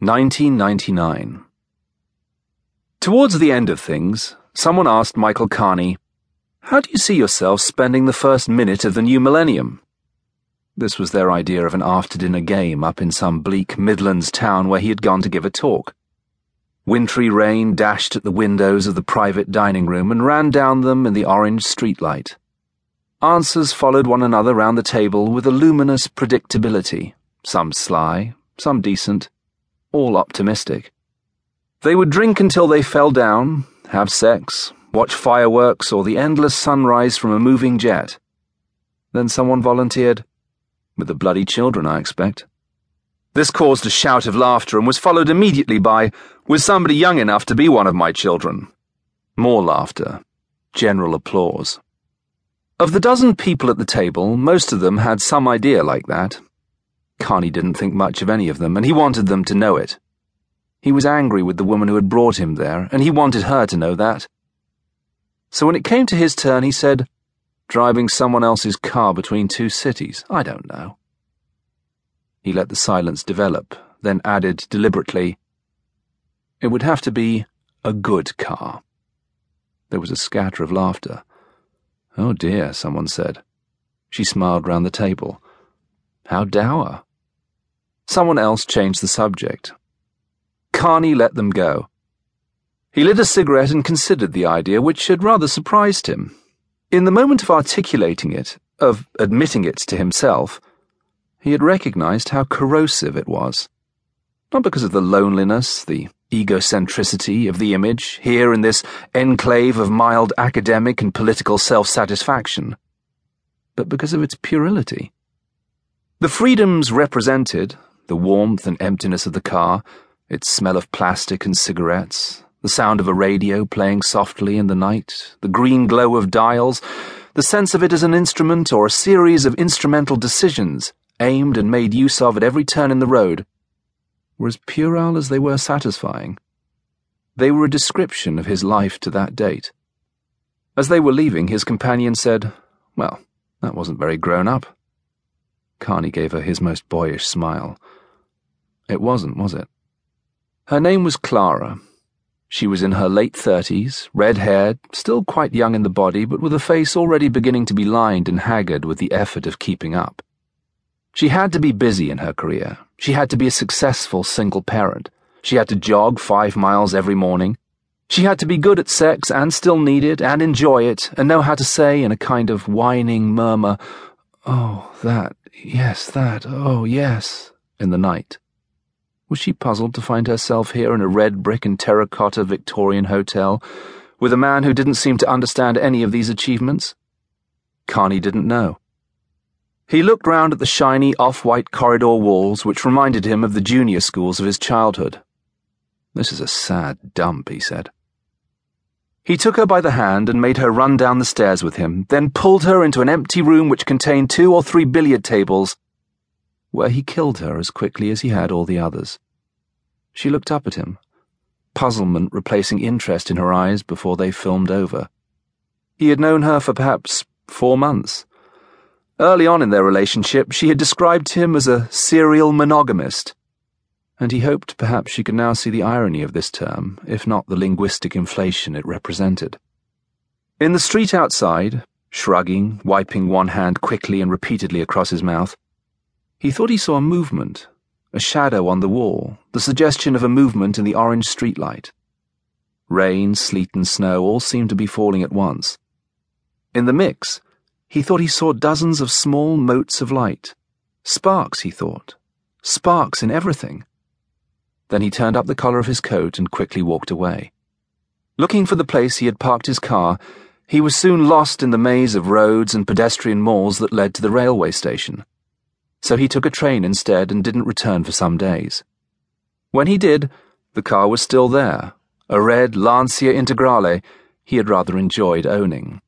1999. Towards the end of things, someone asked Michael Kearney, How do you see yourself spending the first minute of the new millennium? This was their idea of an after dinner game up in some bleak Midlands town where he had gone to give a talk. Wintry rain dashed at the windows of the private dining room and ran down them in the orange streetlight. Answers followed one another round the table with a luminous predictability, some sly, some decent, all optimistic. They would drink until they fell down, have sex, watch fireworks or the endless sunrise from a moving jet. Then someone volunteered, with the bloody children, I expect. This caused a shout of laughter and was followed immediately by, Was somebody young enough to be one of my children? More laughter. General applause. Of the dozen people at the table, most of them had some idea like that. Kearney didn't think much of any of them, and he wanted them to know it. He was angry with the woman who had brought him there, and he wanted her to know that. So when it came to his turn, he said, Driving someone else's car between two cities? I don't know. He let the silence develop, then added deliberately, It would have to be a good car. There was a scatter of laughter. Oh dear, someone said. She smiled round the table. How dour. Someone else changed the subject. Kearney let them go. He lit a cigarette and considered the idea, which had rather surprised him. In the moment of articulating it, of admitting it to himself, he had recognized how corrosive it was. Not because of the loneliness, the egocentricity of the image, here in this enclave of mild academic and political self satisfaction, but because of its puerility. The freedoms represented, the warmth and emptiness of the car, its smell of plastic and cigarettes, the sound of a radio playing softly in the night, the green glow of dials, the sense of it as an instrument or a series of instrumental decisions aimed and made use of at every turn in the road, were as puerile as they were satisfying. They were a description of his life to that date. As they were leaving, his companion said, Well, that wasn't very grown up. Kearney gave her his most boyish smile. It wasn't, was it? Her name was Clara. She was in her late thirties, red haired, still quite young in the body, but with a face already beginning to be lined and haggard with the effort of keeping up. She had to be busy in her career. She had to be a successful single parent. She had to jog five miles every morning. She had to be good at sex and still need it and enjoy it and know how to say in a kind of whining murmur, Oh, that, yes, that, oh, yes, in the night. Was she puzzled to find herself here in a red brick and terracotta Victorian hotel with a man who didn't seem to understand any of these achievements? Kearney didn't know. He looked round at the shiny off white corridor walls, which reminded him of the junior schools of his childhood. This is a sad dump, he said. He took her by the hand and made her run down the stairs with him, then pulled her into an empty room which contained two or three billiard tables, where he killed her as quickly as he had all the others. She looked up at him, puzzlement replacing interest in her eyes before they filmed over. He had known her for perhaps four months Early on in their relationship, she had described him as a serial monogamist, and he hoped perhaps she could now see the irony of this term, if not the linguistic inflation it represented. In the street outside, shrugging, wiping one hand quickly and repeatedly across his mouth, he thought he saw a movement, a shadow on the wall, the suggestion of a movement in the orange streetlight. Rain, sleet, and snow all seemed to be falling at once. In the mix, he thought he saw dozens of small motes of light. Sparks, he thought. Sparks in everything. Then he turned up the collar of his coat and quickly walked away. Looking for the place he had parked his car, he was soon lost in the maze of roads and pedestrian malls that led to the railway station. So he took a train instead and didn't return for some days. When he did, the car was still there, a red Lancia Integrale he had rather enjoyed owning.